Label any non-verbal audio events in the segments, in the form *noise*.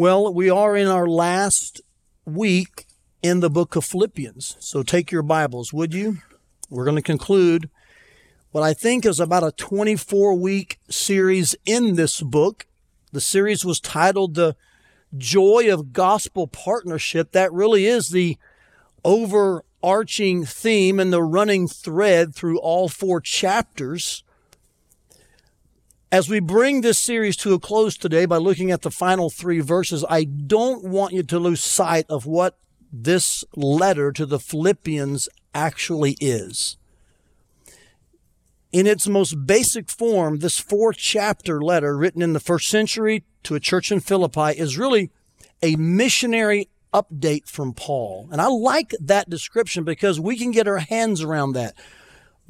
Well, we are in our last week in the book of Philippians. So take your Bibles, would you? We're going to conclude what I think is about a 24 week series in this book. The series was titled The Joy of Gospel Partnership. That really is the overarching theme and the running thread through all four chapters. As we bring this series to a close today by looking at the final three verses, I don't want you to lose sight of what this letter to the Philippians actually is. In its most basic form, this four chapter letter written in the first century to a church in Philippi is really a missionary update from Paul. And I like that description because we can get our hands around that.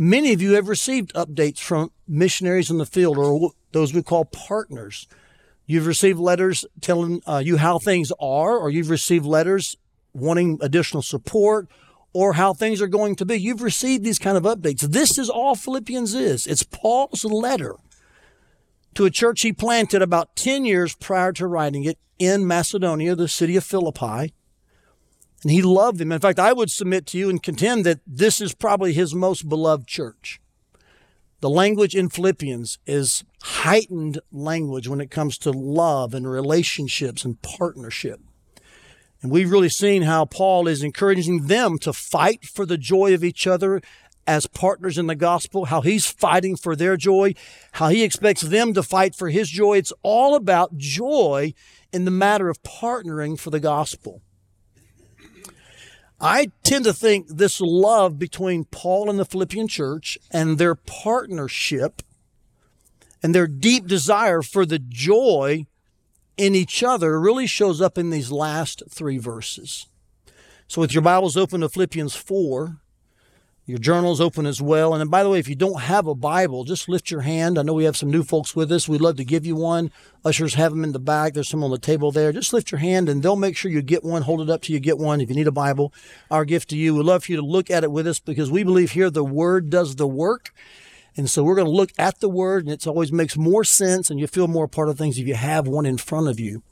Many of you have received updates from missionaries in the field or those we call partners. You've received letters telling uh, you how things are, or you've received letters wanting additional support or how things are going to be. You've received these kind of updates. This is all Philippians is. It's Paul's letter to a church he planted about 10 years prior to writing it in Macedonia, the city of Philippi. And he loved them. In fact, I would submit to you and contend that this is probably his most beloved church. The language in Philippians is heightened language when it comes to love and relationships and partnership. And we've really seen how Paul is encouraging them to fight for the joy of each other as partners in the gospel, how he's fighting for their joy, how he expects them to fight for his joy. It's all about joy in the matter of partnering for the gospel. I tend to think this love between Paul and the Philippian church and their partnership and their deep desire for the joy in each other really shows up in these last three verses. So, with your Bibles open to Philippians 4, your journal's open as well. And by the way, if you don't have a Bible, just lift your hand. I know we have some new folks with us. We'd love to give you one. Ushers have them in the back. There's some on the table there. Just lift your hand and they'll make sure you get one. Hold it up till you get one. If you need a Bible, our gift to you. We'd love for you to look at it with us because we believe here the Word does the work. And so we're going to look at the Word and it always makes more sense and you feel more part of things if you have one in front of you.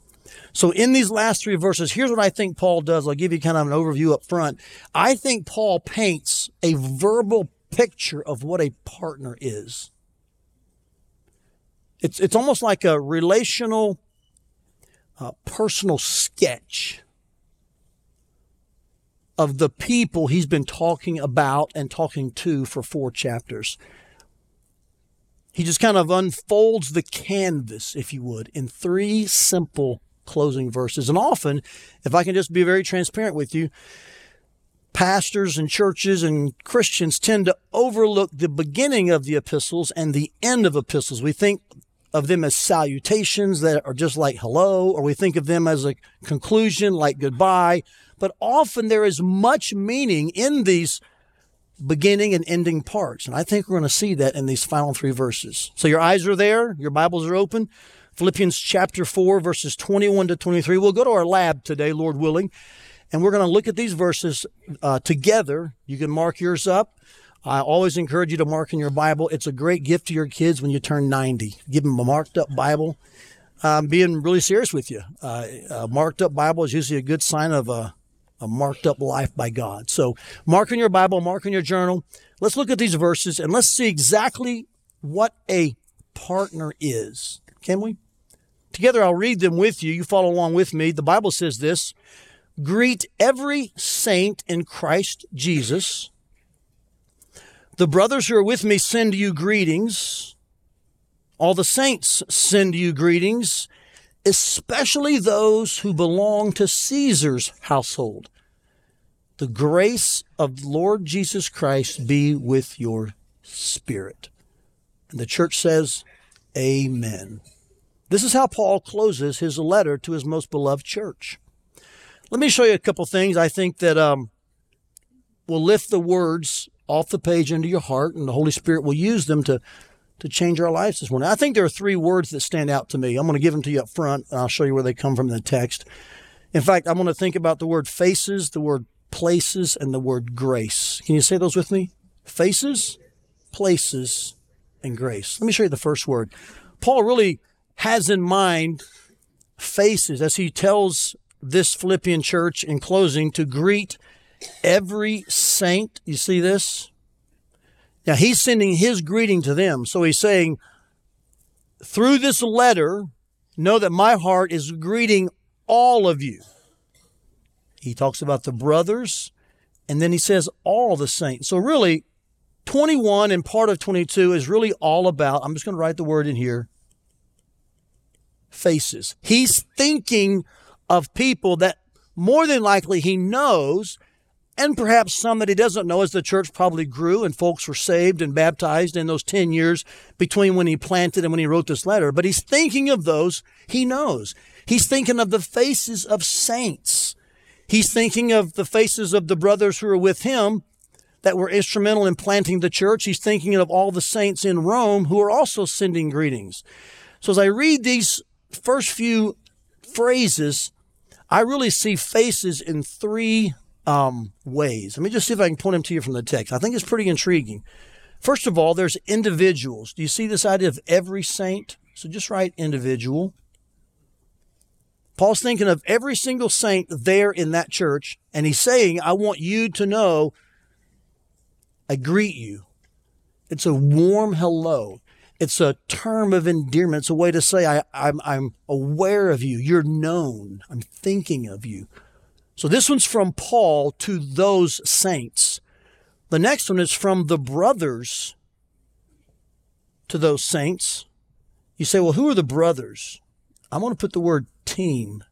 So in these last three verses, here's what I think Paul does. I'll give you kind of an overview up front. I think Paul paints a verbal picture of what a partner is. It's, it's almost like a relational, uh, personal sketch of the people he's been talking about and talking to for four chapters. He just kind of unfolds the canvas, if you would, in three simple closing verses. And often, if I can just be very transparent with you, pastors and churches and Christians tend to overlook the beginning of the epistles and the end of epistles. We think of them as salutations that are just like hello, or we think of them as a conclusion like goodbye. But often there is much meaning in these beginning and ending parts. And I think we're going to see that in these final three verses. So your eyes are there, your Bibles are open. Philippians chapter 4, verses 21 to 23. We'll go to our lab today, Lord willing, and we're going to look at these verses uh, together. You can mark yours up. I always encourage you to mark in your Bible. It's a great gift to your kids when you turn 90. Give them a marked up Bible. I'm being really serious with you. Uh, a marked up Bible is usually a good sign of a, a marked up life by God. So mark in your Bible, mark in your journal. Let's look at these verses and let's see exactly what a partner is. Can we? Together, I'll read them with you. You follow along with me. The Bible says this Greet every saint in Christ Jesus. The brothers who are with me send you greetings. All the saints send you greetings, especially those who belong to Caesar's household. The grace of Lord Jesus Christ be with your spirit. And the church says, Amen. This is how Paul closes his letter to his most beloved church. Let me show you a couple things I think that um, will lift the words off the page into your heart, and the Holy Spirit will use them to, to change our lives this morning. I think there are three words that stand out to me. I'm going to give them to you up front, and I'll show you where they come from in the text. In fact, I'm going to think about the word faces, the word places, and the word grace. Can you say those with me? Faces, places, and grace. Let me show you the first word. Paul really has in mind faces as he tells this Philippian church in closing to greet every saint. You see this? Now he's sending his greeting to them. So he's saying, through this letter, know that my heart is greeting all of you. He talks about the brothers, and then he says all the saints. So really, 21 and part of 22 is really all about, I'm just going to write the word in here, faces. He's thinking of people that more than likely he knows, and perhaps some that he doesn't know as the church probably grew and folks were saved and baptized in those 10 years between when he planted and when he wrote this letter. But he's thinking of those he knows. He's thinking of the faces of saints. He's thinking of the faces of the brothers who are with him that were instrumental in planting the church. He's thinking of all the saints in Rome who are also sending greetings. So as I read these first few phrases, I really see faces in three um, ways. Let me just see if I can point them to you from the text. I think it's pretty intriguing. First of all, there's individuals. Do you see this idea of every saint? So just write individual. Paul's thinking of every single saint there in that church, and he's saying, I want you to know I greet you. It's a warm hello. It's a term of endearment. It's a way to say, I, I'm, I'm aware of you. You're known. I'm thinking of you. So this one's from Paul to those saints. The next one is from the brothers to those saints. You say, well, who are the brothers? I'm going to put the word team.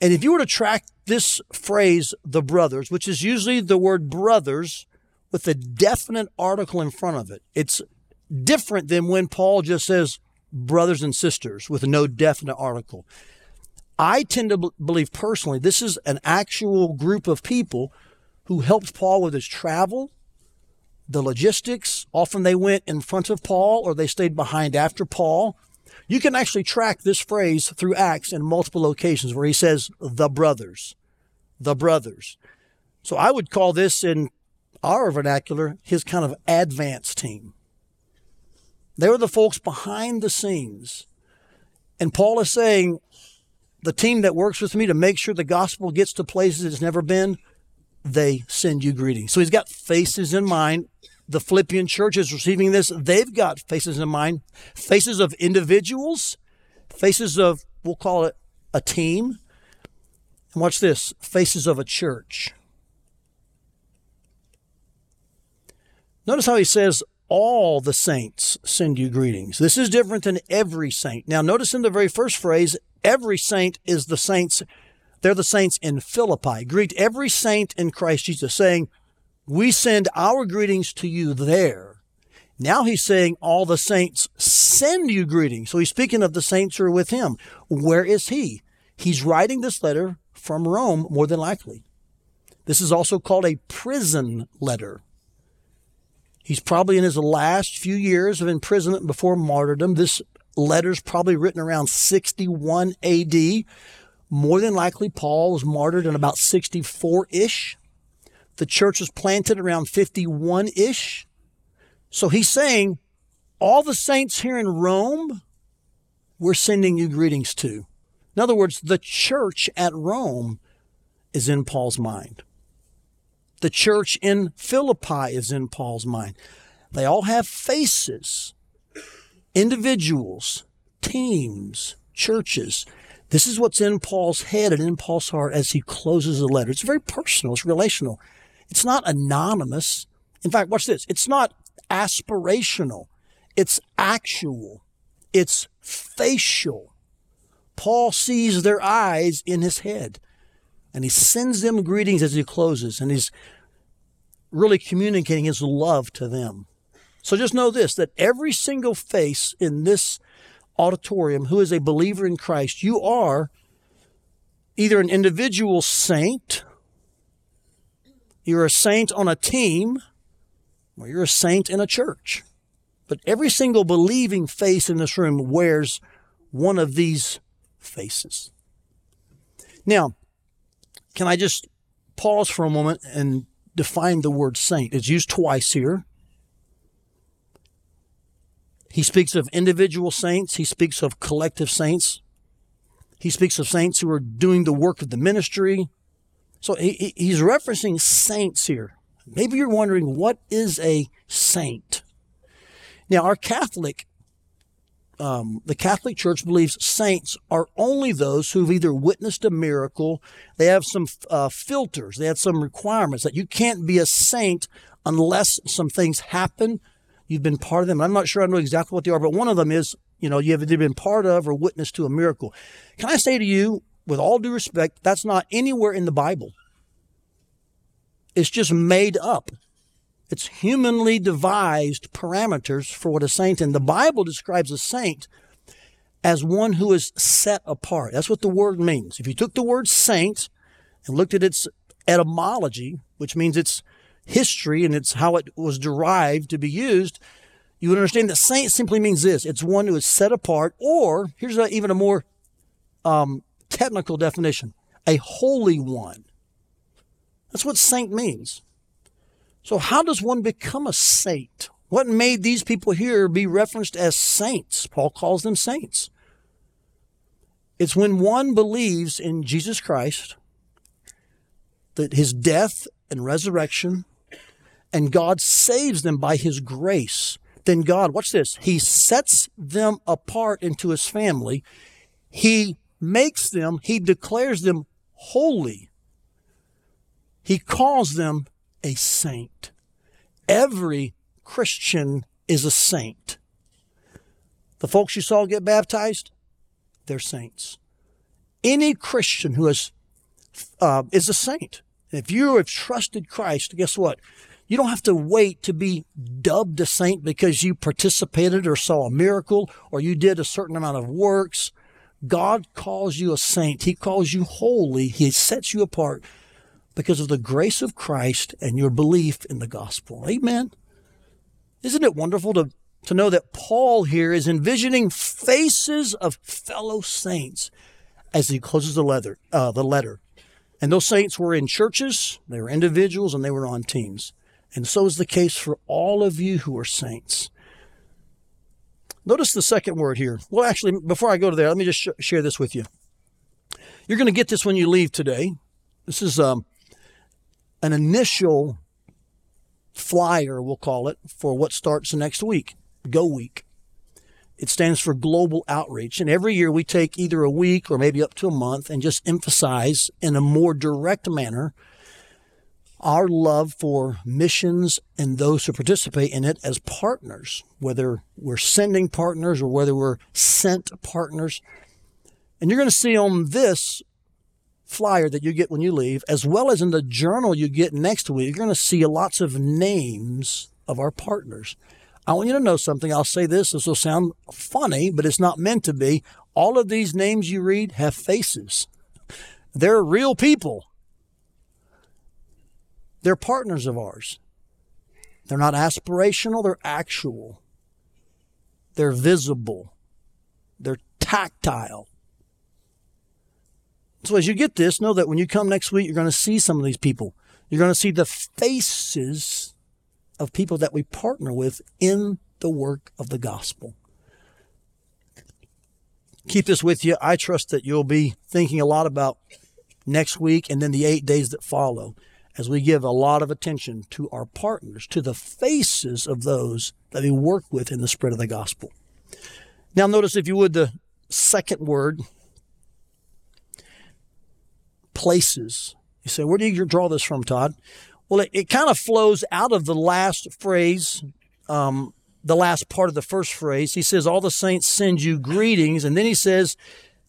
And if you were to track this phrase, the brothers, which is usually the word brothers with a definite article in front of it, it's different than when Paul just says brothers and sisters with no definite article. I tend to believe personally this is an actual group of people who helped Paul with his travel, the logistics. Often they went in front of Paul or they stayed behind after Paul. You can actually track this phrase through Acts in multiple locations where he says, the brothers, the brothers. So I would call this in our vernacular his kind of advance team. They were the folks behind the scenes. And Paul is saying, the team that works with me to make sure the gospel gets to places it's never been, they send you greetings. So he's got faces in mind. The Philippian church is receiving this. They've got faces in mind, faces of individuals, faces of, we'll call it a team. And watch this faces of a church. Notice how he says, all the saints send you greetings. This is different than every saint. Now, notice in the very first phrase, every saint is the saints. They're the saints in Philippi. Greet every saint in Christ Jesus, saying, We send our greetings to you there. Now he's saying all the saints send you greetings. So he's speaking of the saints who are with him. Where is he? He's writing this letter from Rome, more than likely. This is also called a prison letter. He's probably in his last few years of imprisonment before martyrdom. This letter's probably written around 61 AD. More than likely, Paul was martyred in about 64 ish. The church was planted around 51 ish. So he's saying, all the saints here in Rome, we're sending you greetings to. In other words, the church at Rome is in Paul's mind. The church in Philippi is in Paul's mind. They all have faces, individuals, teams, churches. This is what's in Paul's head and in Paul's heart as he closes the letter. It's very personal. It's relational. It's not anonymous. In fact, watch this. It's not aspirational. It's actual. It's facial. Paul sees their eyes in his head. And he sends them greetings as he closes, and he's really communicating his love to them. So just know this that every single face in this auditorium who is a believer in Christ, you are either an individual saint, you're a saint on a team, or you're a saint in a church. But every single believing face in this room wears one of these faces. Now, can I just pause for a moment and define the word saint? It's used twice here. He speaks of individual saints. He speaks of collective saints. He speaks of saints who are doing the work of the ministry. So he, he's referencing saints here. Maybe you're wondering, what is a saint? Now, our Catholic, um, the Catholic Church believes saints are only those who've either witnessed a miracle, they have some uh, filters, they have some requirements that you can't be a saint unless some things happen. You've been part of them. I'm not sure I know exactly what they are, but one of them is, you know, you have either been part of or witnessed to a miracle. Can I say to you, with all due respect, that's not anywhere in the Bible. It's just made up. It's humanly devised parameters for what a saint, and the Bible describes a saint as one who is set apart. That's what the word means. If you took the word saint and looked at its etymology, which means its history and it's how it was derived to be used, you would understand that saint simply means this it's one who is set apart, or here's a, even a more um, technical definition a holy one. That's what saint means. So, how does one become a saint? What made these people here be referenced as saints? Paul calls them saints. It's when one believes in Jesus Christ, that his death and resurrection, and God saves them by his grace. Then God, watch this, he sets them apart into his family. He makes them, he declares them holy. He calls them a saint. Every Christian is a saint. The folks you saw get baptized, they're saints. Any Christian who is, uh, is a saint. If you have trusted Christ, guess what? You don't have to wait to be dubbed a saint because you participated or saw a miracle or you did a certain amount of works. God calls you a saint. He calls you holy. He sets you apart because of the grace of Christ and your belief in the gospel. Amen. Isn't it wonderful to, to know that Paul here is envisioning faces of fellow saints as he closes the letter, uh, the letter. And those saints were in churches, they were individuals, and they were on teams. And so is the case for all of you who are saints. Notice the second word here. Well, actually, before I go to there, let me just sh- share this with you. You're going to get this when you leave today. This is um, an initial flyer, we'll call it, for what starts next week, Go Week. It stands for Global Outreach. And every year we take either a week or maybe up to a month and just emphasize in a more direct manner our love for missions and those who participate in it as partners, whether we're sending partners or whether we're sent partners. And you're going to see on this flyer that you get when you leave, as well as in the journal you get next week, you're going to see lots of names of our partners. I want you to know something. I'll say this. This will sound funny, but it's not meant to be. All of these names you read have faces. They're real people. They're partners of ours. They're not aspirational, they're actual. They're visible. They're tactile. So as you get this, know that when you come next week, you're going to see some of these people. You're going to see the faces of people that we partner with in the work of the gospel. Keep this with you. I trust that you'll be thinking a lot about next week and then the eight days that follow as we give a lot of attention to our partners, to the faces of those that we work with in the spread of the gospel. Now, notice, if you would, the second word places. You say, where do you draw this from, Todd? Well, it, it kind of flows out of the last phrase, um, the last part of the first phrase. He says, All the saints send you greetings. And then he says,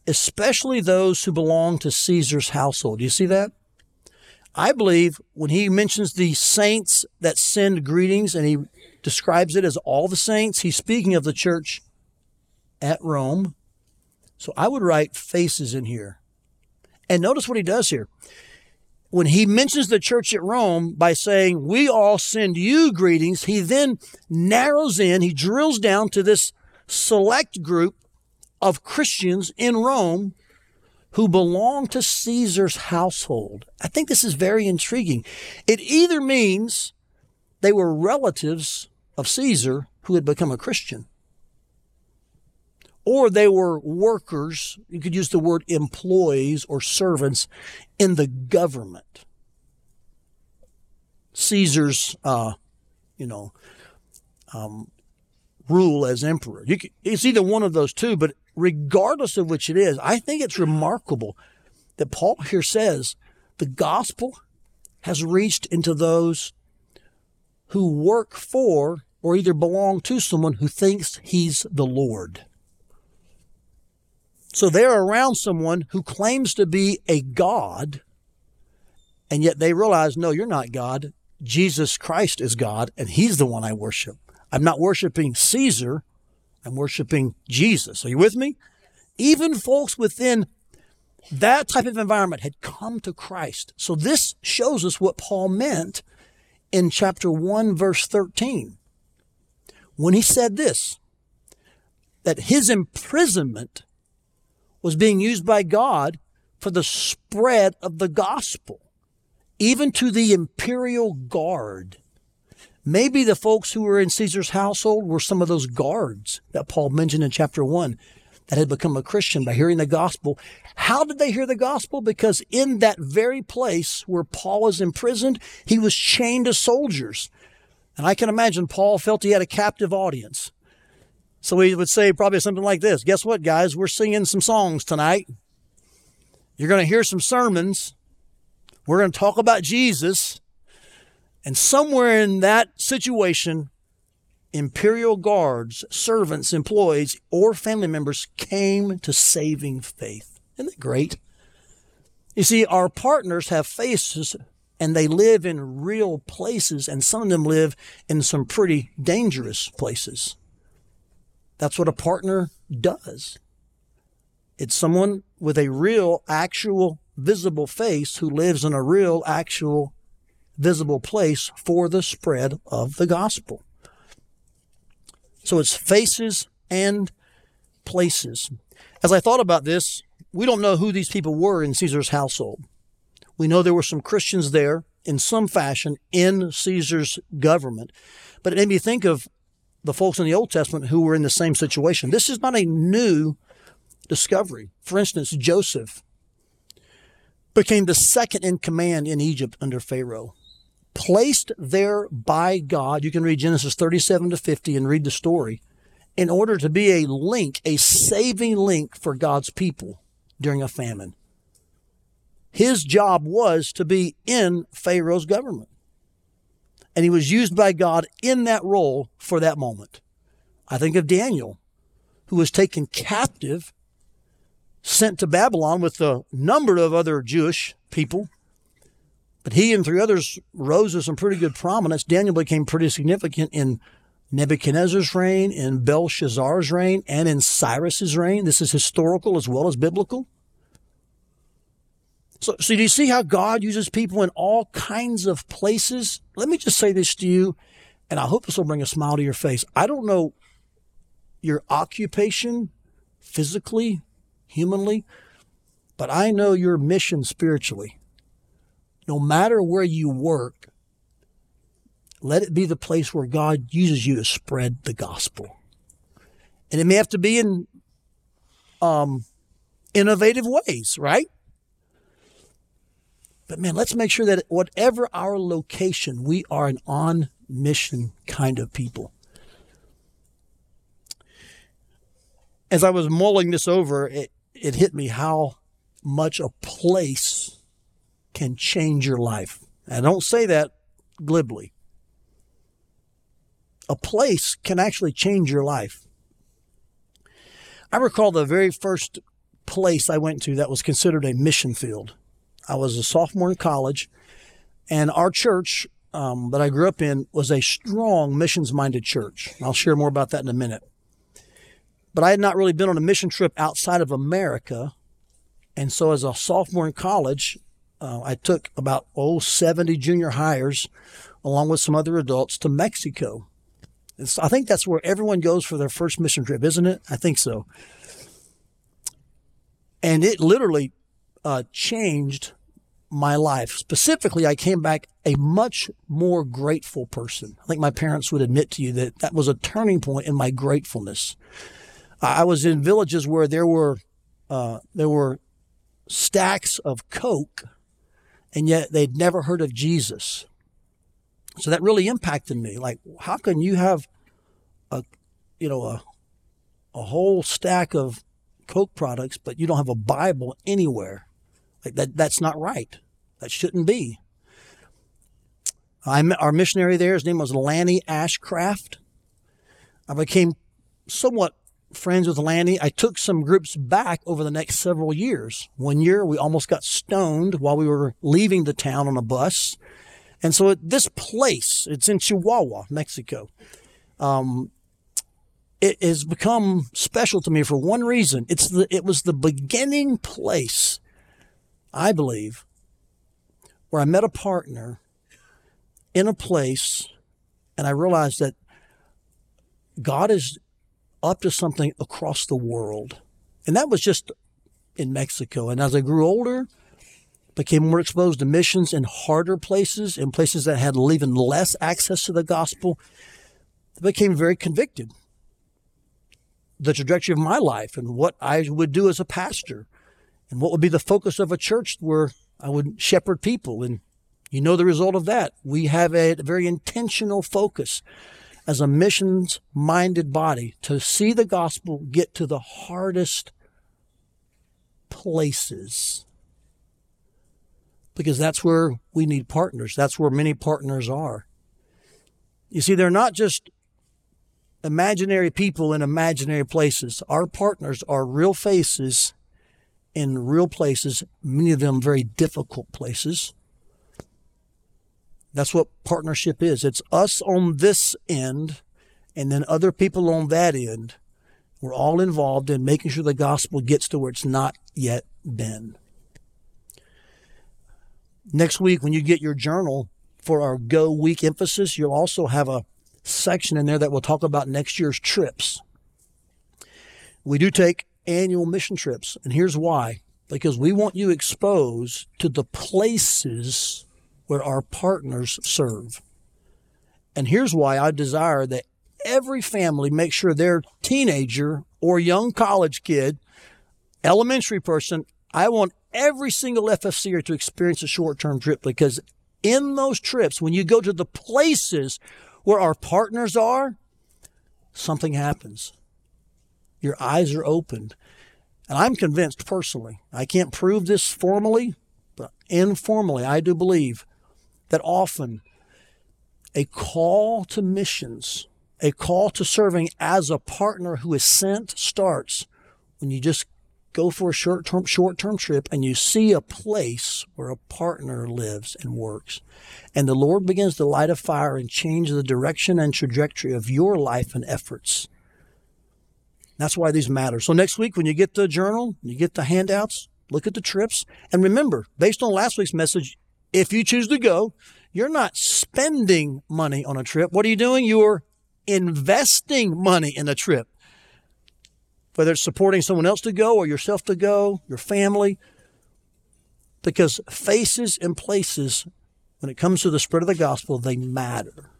especially those who belong to Caesar's household. Do you see that? I believe when he mentions the saints that send greetings and he describes it as all the saints, he's speaking of the church at Rome. So I would write faces in here. And notice what he does here. When he mentions the church at Rome by saying, We all send you greetings, he then narrows in, he drills down to this select group of Christians in Rome who belong to Caesar's household. I think this is very intriguing. It either means they were relatives of Caesar who had become a Christian, or they were workers. You could use the word employees or servants in the government. Caesar's, uh, you know, um, rule as emperor. Could, it's either one of those two, but regardless of which it is, I think it's remarkable that Paul here says the gospel has reached into those who work for or either belong to someone who thinks he's the Lord. So they're around someone who claims to be a God, and yet they realize, no, you're not God. Jesus Christ is God, and he's the one I worship. I'm not worshiping Caesar, I'm worshiping Jesus. Are you with me? Even folks within that type of environment had come to Christ. So this shows us what Paul meant in chapter 1, verse 13, when he said this that his imprisonment was being used by God for the spread of the gospel, even to the imperial guard. Maybe the folks who were in Caesar's household were some of those guards that Paul mentioned in chapter 1 that had become a Christian by hearing the gospel. How did they hear the gospel? Because in that very place where Paul was imprisoned, he was chained to soldiers. And I can imagine Paul felt he had a captive audience. So he would say probably something like this Guess what, guys? We're singing some songs tonight. You're going to hear some sermons. We're going to talk about Jesus. And somewhere in that situation, imperial guards, servants, employees, or family members came to saving faith. Isn't that great? You see, our partners have faces and they live in real places, and some of them live in some pretty dangerous places. That's what a partner does. It's someone with a real, actual, visible face who lives in a real, actual, visible place for the spread of the gospel. So it's faces and places. As I thought about this, we don't know who these people were in Caesar's household. We know there were some Christians there in some fashion in Caesar's government. But it made me think of the folks in the Old Testament who were in the same situation. This is not a new discovery. For instance, Joseph became the second in command in Egypt under Pharaoh placed there by God. You can read Genesis 37 to 50 and read the story in order to be a link, a saving link for God's people during a famine. His job was to be in Pharaoh's government. And he was used by God in that role for that moment. I think of Daniel, who was taken captive, sent to Babylon with a number of other Jewish people but he and three others rose to some pretty good prominence. Daniel became pretty significant in Nebuchadnezzar's reign, in Belshazzar's reign, and in Cyrus's reign. This is historical as well as biblical. So, so do you see how God uses people in all kinds of places? Let me just say this to you, and I hope this will bring a smile to your face. I don't know your occupation physically, humanly, but I know your mission spiritually no matter where you work, let it be the place where God uses you to spread the gospel. And it may have to be in um, innovative ways, right? But man, let's make sure that whatever our location, we are an on mission kind of people. As I was mulling this over, it, it hit me how much a place can change your life. I don't say that glibly. A place can actually change your life. I recall the very first place I went to that was considered a mission field. I was a sophomore in college, and our church um, that I grew up in was a strong missions minded church. I'll share more about that in a minute. But I had not really been on a mission trip outside of America. And so, as a sophomore in college, uh, I took about oh 70 junior highers along with some other adults to Mexico. I think that's where everyone goes for their first mission trip, isn't it? I think so. And it literally uh, changed my life. Specifically, I came back a much more grateful person. I think my parents would admit to you that that was a turning point in my gratefulness. I was in villages where there were uh, there were stacks of coke, and yet they'd never heard of Jesus. So that really impacted me. Like, how can you have a, you know, a, a whole stack of Coke products, but you don't have a Bible anywhere? Like that, that's not right. That shouldn't be. I our missionary there. His name was Lanny Ashcraft. I became somewhat friends with Lanny. I took some groups back over the next several years. One year, we almost got stoned while we were leaving the town on a bus. And so this place, it's in Chihuahua, Mexico. Um, it has become special to me for one reason. It's the, it was the beginning place, I believe, where I met a partner in a place and I realized that God is up to something across the world. And that was just in Mexico. And as I grew older, became more exposed to missions in harder places, in places that had even less access to the gospel, I became very convicted. The trajectory of my life and what I would do as a pastor and what would be the focus of a church where I would shepherd people. And you know the result of that. We have a very intentional focus as a missions minded body to see the gospel get to the hardest places because that's where we need partners. That's where many partners are. You see, they're not just imaginary people in imaginary places. Our partners are real faces in real places, many of them very difficult places. That's what partnership is. It's us on this end and then other people on that end. We're all involved in making sure the gospel gets to where it's not yet been. Next week, when you get your journal for our Go Week emphasis, you'll also have a section in there that will talk about next year's trips. We do take annual mission trips, and here's why because we want you exposed to the places where our partners serve. And here's why I desire that every family make sure their teenager or young college kid, elementary person, I want every single FFCer to experience a short term trip because in those trips, when you go to the places where our partners are, something happens. Your eyes are opened. And I'm convinced personally, I can't prove this formally, but informally, I do believe that often a call to missions, a call to serving as a partner who is sent starts when you just go for a short term short term trip and you see a place where a partner lives and works and the lord begins to light a fire and change the direction and trajectory of your life and efforts that's why these matter so next week when you get the journal you get the handouts look at the trips and remember based on last week's message if you choose to go you're not spending money on a trip what are you doing you're investing money in a trip whether it's supporting someone else to go or yourself to go, your family. Because faces and places, when it comes to the spread of the gospel, they matter.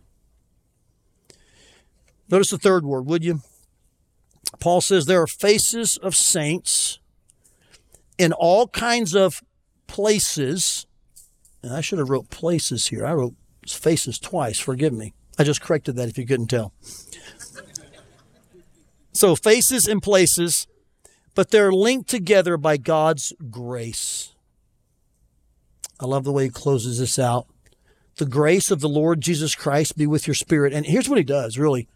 Notice the third word, would you? Paul says there are faces of saints in all kinds of places. And I should have wrote places here. I wrote faces twice. Forgive me. I just corrected that if you couldn't tell. So faces and places, but they're linked together by God's grace. I love the way he closes this out. The grace of the Lord Jesus Christ be with your spirit. And here's what he does, really.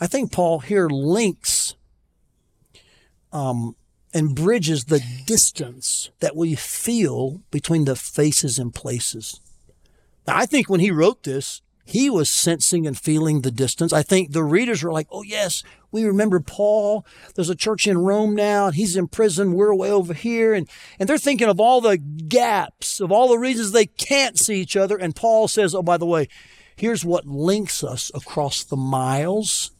I think Paul here links um, and bridges the distance that we feel between the faces and places. Now, I think when he wrote this, he was sensing and feeling the distance. I think the readers were like, oh, yes, we remember Paul. There's a church in Rome now, and he's in prison. We're way over here. And, and they're thinking of all the gaps, of all the reasons they can't see each other. And Paul says, oh, by the way, here's what links us across the miles.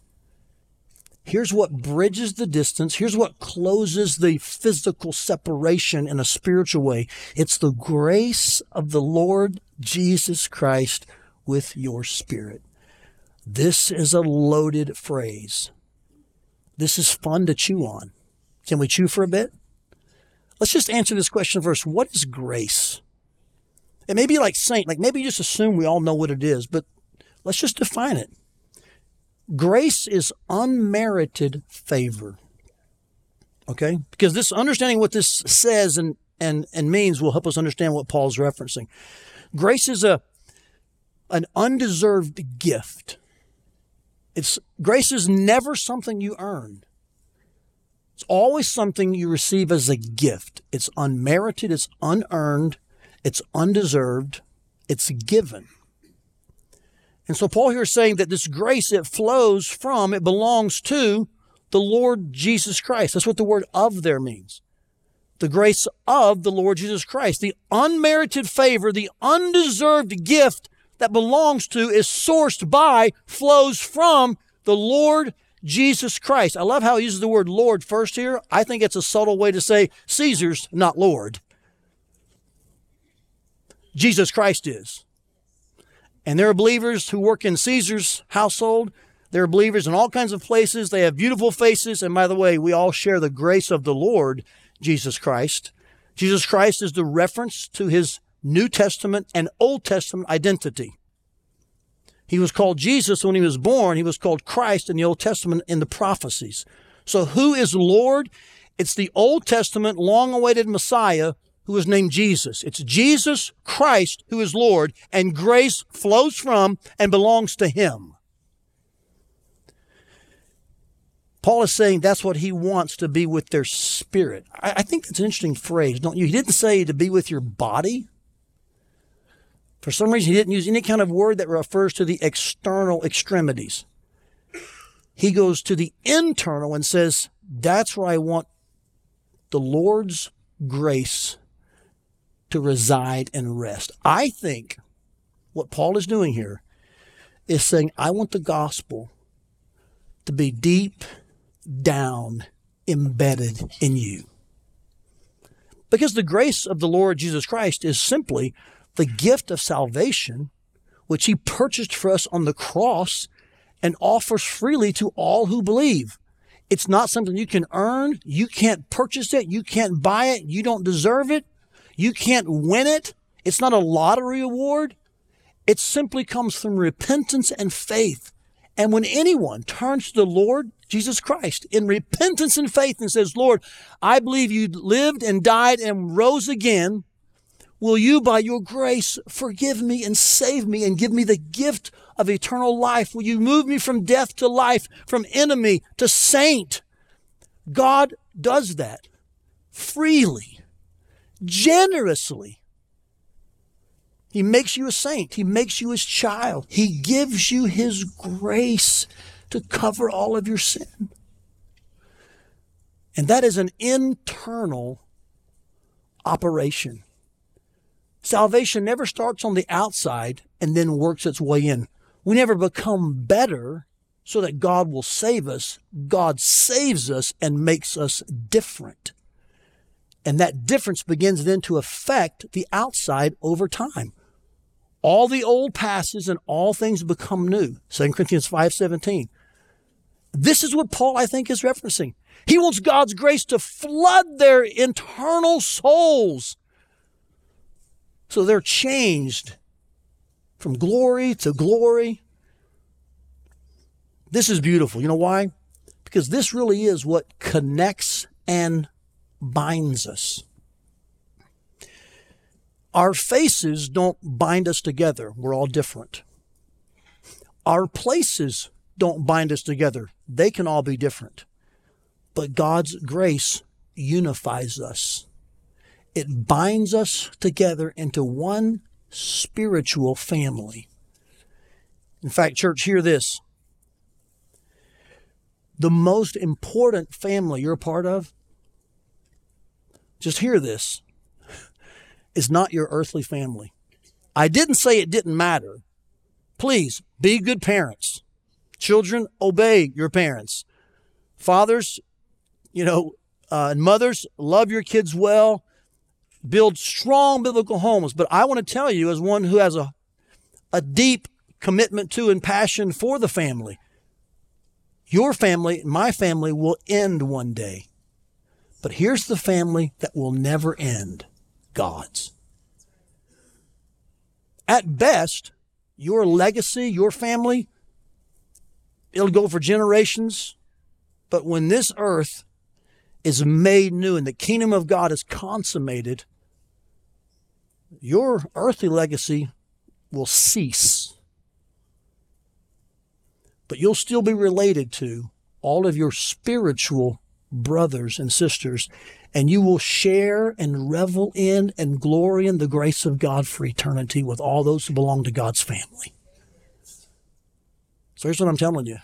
Here's what bridges the distance. Here's what closes the physical separation in a spiritual way. It's the grace of the Lord Jesus Christ with your spirit. This is a loaded phrase. this is fun to chew on. Can we chew for a bit? Let's just answer this question first. What is grace? It may be like saint, like maybe you just assume we all know what it is, but let's just define it. Grace is unmerited favor. Okay? Because this understanding what this says and, and, and means will help us understand what Paul's referencing. Grace is a an undeserved gift. It's grace is never something you earn. It's always something you receive as a gift. It's unmerited, it's unearned, it's undeserved, it's given. And so Paul here is saying that this grace, it flows from, it belongs to the Lord Jesus Christ. That's what the word of there means. The grace of the Lord Jesus Christ. The unmerited favor, the undeserved gift that belongs to, is sourced by, flows from the Lord Jesus Christ. I love how he uses the word Lord first here. I think it's a subtle way to say Caesar's, not Lord. Jesus Christ is. And there are believers who work in Caesar's household. There are believers in all kinds of places. They have beautiful faces. And by the way, we all share the grace of the Lord, Jesus Christ. Jesus Christ is the reference to his New Testament and Old Testament identity. He was called Jesus when he was born. He was called Christ in the Old Testament in the prophecies. So who is Lord? It's the Old Testament long awaited Messiah who is named Jesus. It's Jesus Christ who is Lord, and grace flows from and belongs to him. Paul is saying that's what he wants to be with their spirit. I, I think that's an interesting phrase, don't you? He didn't say to be with your body. For some reason, he didn't use any kind of word that refers to the external extremities. He goes to the internal and says, That's where I want the Lord's grace to reside and rest. I think what Paul is doing here is saying, I want the gospel to be deep down embedded in you. Because the grace of the Lord Jesus Christ is simply the gift of salvation, which he purchased for us on the cross and offers freely to all who believe. It's not something you can earn. You can't purchase it. You can't buy it. You don't deserve it. You can't win it. It's not a lottery award. It simply comes from repentance and faith. And when anyone turns to the Lord Jesus Christ in repentance and faith and says, Lord, I believe you lived and died and rose again, will you by your grace forgive me and save me and give me the gift of eternal life? Will you move me from death to life, from enemy to saint? God does that freely generously. He makes you a saint. He makes you his child. He gives you his grace to cover all of your sin. And that is an internal operation. Salvation never starts on the outside and then works its way in. We never become better so that God will save us. God saves us and makes us different. And that difference begins then to affect the outside over time. All the old passes and all things become new. 2 Corinthians 5:17. This is what Paul I think is referencing. He wants God's grace to flood their internal souls. So they're changed from glory to glory. This is beautiful. You know why? Because this really is what connects and binds us. Our faces don't bind us together. We're all different. Our places don't bind us together. They can all be different. But God's grace unifies us. It binds us together into one spiritual family. In fact, church, hear this. The most important family you're a part of just hear this, is not your earthly family. I didn't say it didn't matter. Please be good parents. Children, obey your parents. Fathers, you know, uh, and mothers, love your kids well. Build strong biblical homes. But I want to tell you, as one who has a, a deep commitment to and passion for the family, Your family, my family will end one day. But here's the family that will never end God's. At best, your legacy, your family, it'll go for generations. But when this earth is made new and the kingdom of God is consummated, your earthly legacy will cease. But you'll still be related to all of your spiritual brothers and sisters, and you will share and revel in and glory in the grace of God for eternity with all those who belong to God's family. So here's what I'm telling you.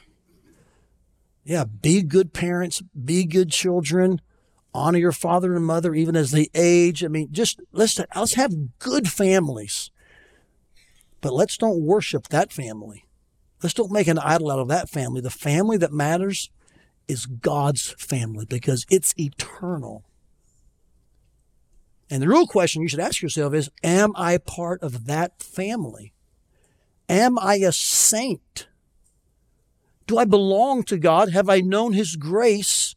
Yeah, be good parents, be good children, honor your father and mother even as they age. I mean, just let's let's have good families. But let's don't worship that family. Let's don't make an idol out of that family. The family that matters is God's family because it's eternal. And the real question you should ask yourself is Am I part of that family? Am I a saint? Do I belong to God? Have I known His grace?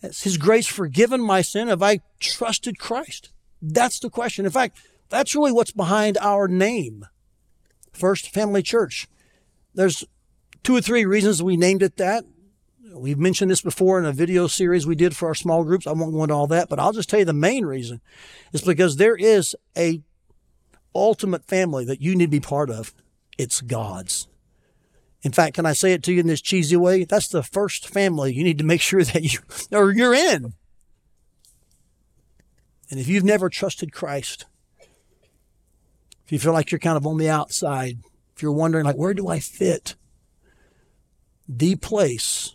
Has His grace forgiven my sin? Have I trusted Christ? That's the question. In fact, that's really what's behind our name, First Family Church. There's two or three reasons we named it that. We've mentioned this before in a video series we did for our small groups. I won't go into all that, but I'll just tell you the main reason is because there is a ultimate family that you need to be part of. It's God's. In fact, can I say it to you in this cheesy way? That's the first family you need to make *laughs* sure that you or you're in. And if you've never trusted Christ, if you feel like you're kind of on the outside, if you're wondering like where do I fit? The place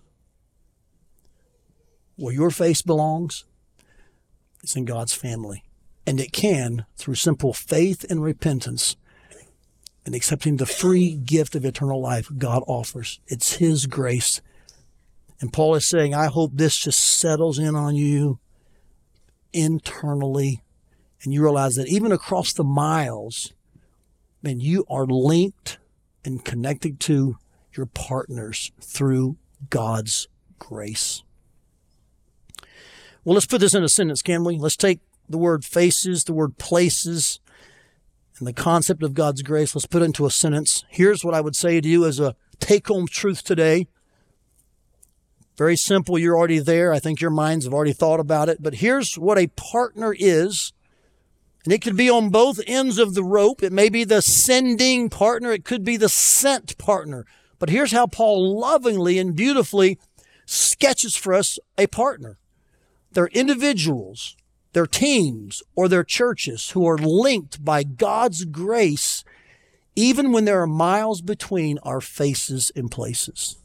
where your face belongs is in God's family. And it can through simple faith and repentance and accepting the free gift of eternal life God offers. It's His grace. And Paul is saying, I hope this just settles in on you internally and you realize that even across the miles, man, you are linked and connected to your partners through God's grace. Well, let's put this in a sentence, can we? Let's take the word faces, the word places, and the concept of God's grace. Let's put it into a sentence. Here's what I would say to you as a take home truth today. Very simple. You're already there. I think your minds have already thought about it. But here's what a partner is. And it could be on both ends of the rope. It may be the sending partner. It could be the sent partner. But here's how Paul lovingly and beautifully sketches for us a partner. They're individuals their teams, or their churches who are linked by God's grace, even when there are miles between our faces and places.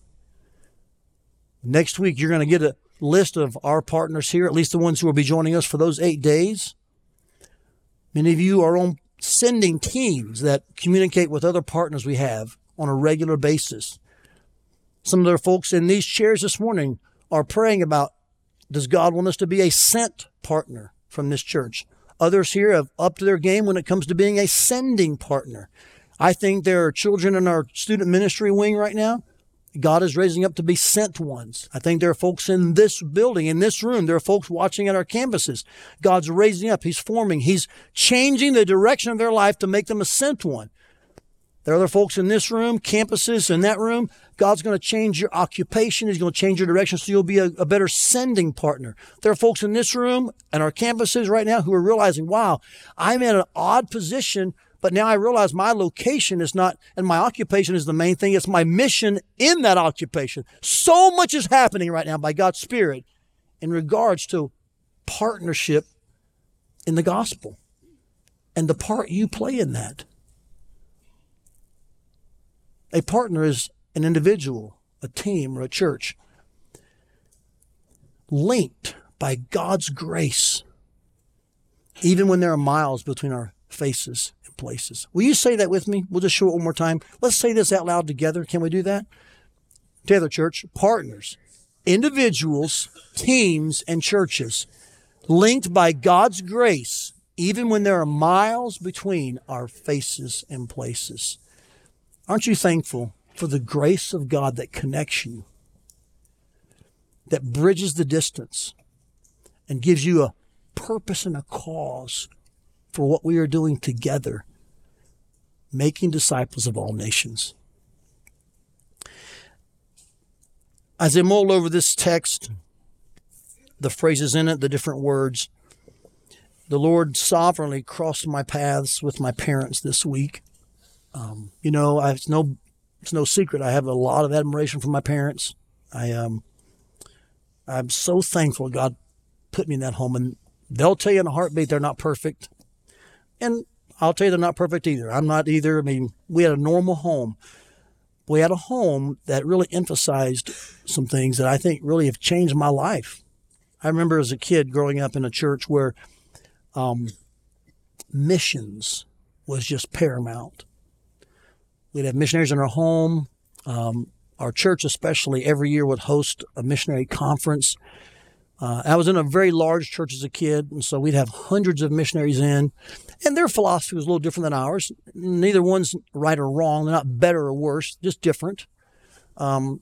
Next week, you're going to get a list of our partners here, at least the ones who will be joining us for those eight days. Many of you are on sending teams that communicate with other partners we have on a regular basis. Some of the folks in these chairs this morning are praying about does God want us to be a sent partner? from this church. Others here have upped their game when it comes to being a sending partner. I think there are children in our student ministry wing right now. God is raising up to be sent ones. I think there are folks in this building, in this room. There are folks watching at our campuses. God's raising up. He's forming. He's changing the direction of their life to make them a sent one. There are other folks in this room, campuses in that room. God's going to change your occupation. He's going to change your direction so you'll be a, a, better sending partner. There are folks in this room and our campuses right now who are realizing, wow, I'm in an odd position, but now I realize my location is not, and my occupation is the main thing. It's my mission in that occupation. So much is happening right now by God's Spirit in regards to partnership in the gospel and the part you play in that. A partner is an individual, a team, or a church linked by God's grace, even when there are miles between our faces and places. Will you say that with me? We'll just show it one more time. Let's say this out loud together. Can we do that? Together, church, partners, individuals, teams, and churches linked by God's grace, even when there are miles between our faces and places. Aren't you thankful for the grace of God that connects you that bridges the distance and gives you a purpose and a cause for what we are doing together, making disciples of all nations. As I mull over this text, the phrases in it, the different words, the Lord sovereignly crossed my paths with my parents this week. Um, you know, I, it's no it's no secret. I have a lot of admiration for my parents. I um, I'm so thankful God put me in that home, and they'll tell you in a heartbeat they're not perfect, and I'll tell you they're not perfect either. I'm not either. I mean, we had a normal home. We had a home that really emphasized some things that I think really have changed my life. I remember as a kid growing up in a church where um, missions was just paramount. We'd have missionaries in our home. Um, our church, especially, every year would host a missionary conference. Uh, I was in a very large church as a kid, and so we'd have hundreds of missionaries in, and their philosophy was a little different than ours. Neither one's right or wrong; they're not better or worse, just different. Um,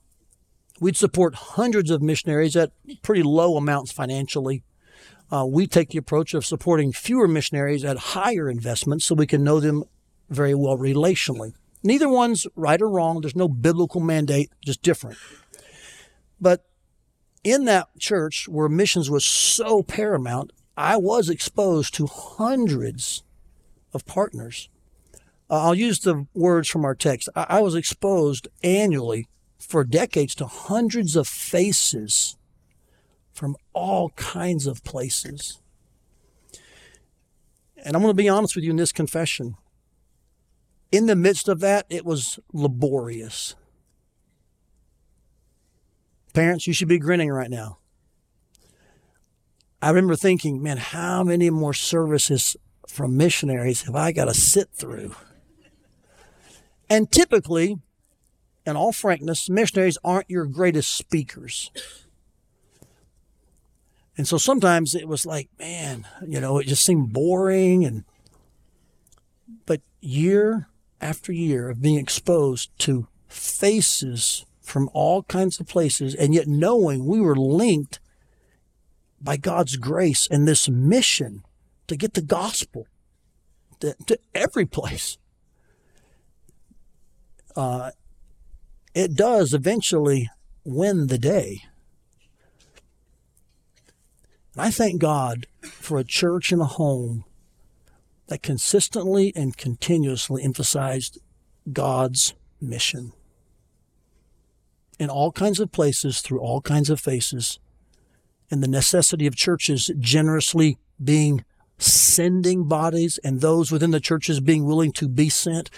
we'd support hundreds of missionaries at pretty low amounts financially. Uh, we take the approach of supporting fewer missionaries at higher investments so we can know them very well relationally. Neither one's right or wrong. There's no biblical mandate, just different. But in that church where missions was so paramount, I was exposed to hundreds of partners. Uh, I'll use the words from our text. I, I was exposed annually for decades to hundreds of faces from all kinds of places. And I'm going to be honest with you in this confession. In the midst of that, it was laborious. Parents, you should be grinning right now. I remember thinking, man, how many more services from missionaries have I got to sit through? And typically, in all frankness, missionaries aren't your greatest speakers. And so sometimes it was like, man, you know, it just seemed boring and but year after year of being exposed to faces from all kinds of places and yet knowing we were linked by God's grace and this mission to get the gospel to, to every place. Uh, it does eventually win the day. And I thank God for a church and a home that consistently and continuously emphasized God's mission in all kinds of places, through all kinds of faces, and the necessity of churches generously being sending bodies and those within the churches being willing to be sent.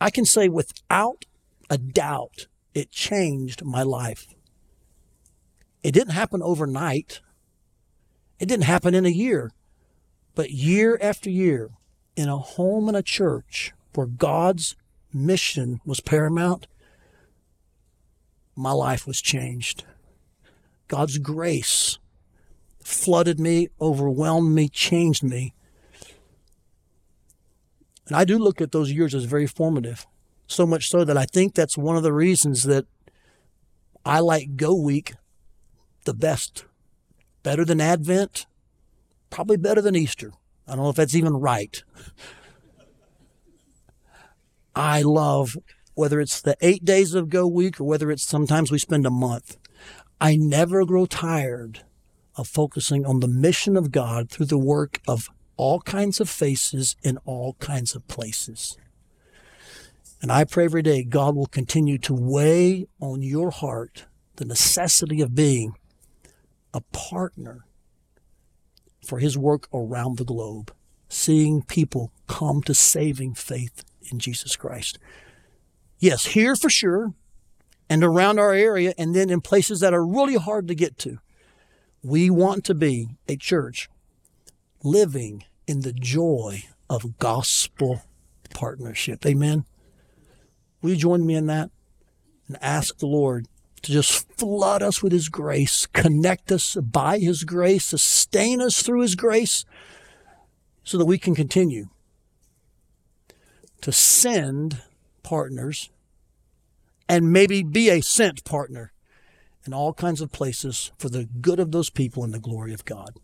I can say without a doubt, it changed my life. It didn't happen overnight. It didn't happen in a year, but year after year, in a home and a church where God's mission was paramount, my life was changed. God's grace flooded me, overwhelmed me, changed me. And I do look at those years as very formative. So much so that I think that's one of the reasons that I like Go Week the best better than Advent, probably better than Easter. I don't know if that's even right. I love whether it's the eight days of Go Week or whether it's sometimes we spend a month. I never grow tired of focusing on the mission of God through the work of all kinds of faces in all kinds of places. And I pray every day God will continue to weigh on your heart the necessity of being a partner for his work around the globe, seeing people come to saving faith in Jesus Christ. Yes, here for sure, and around our area, and then in places that are really hard to get to. We want to be a church living in the joy of gospel partnership. Amen. Will you join me in that and ask the Lord to just flood us with His grace, connect us by His grace, sustain us through His grace, so that we can continue to send partners and maybe be a sent partner in all kinds of places for the good of those people and the glory of God.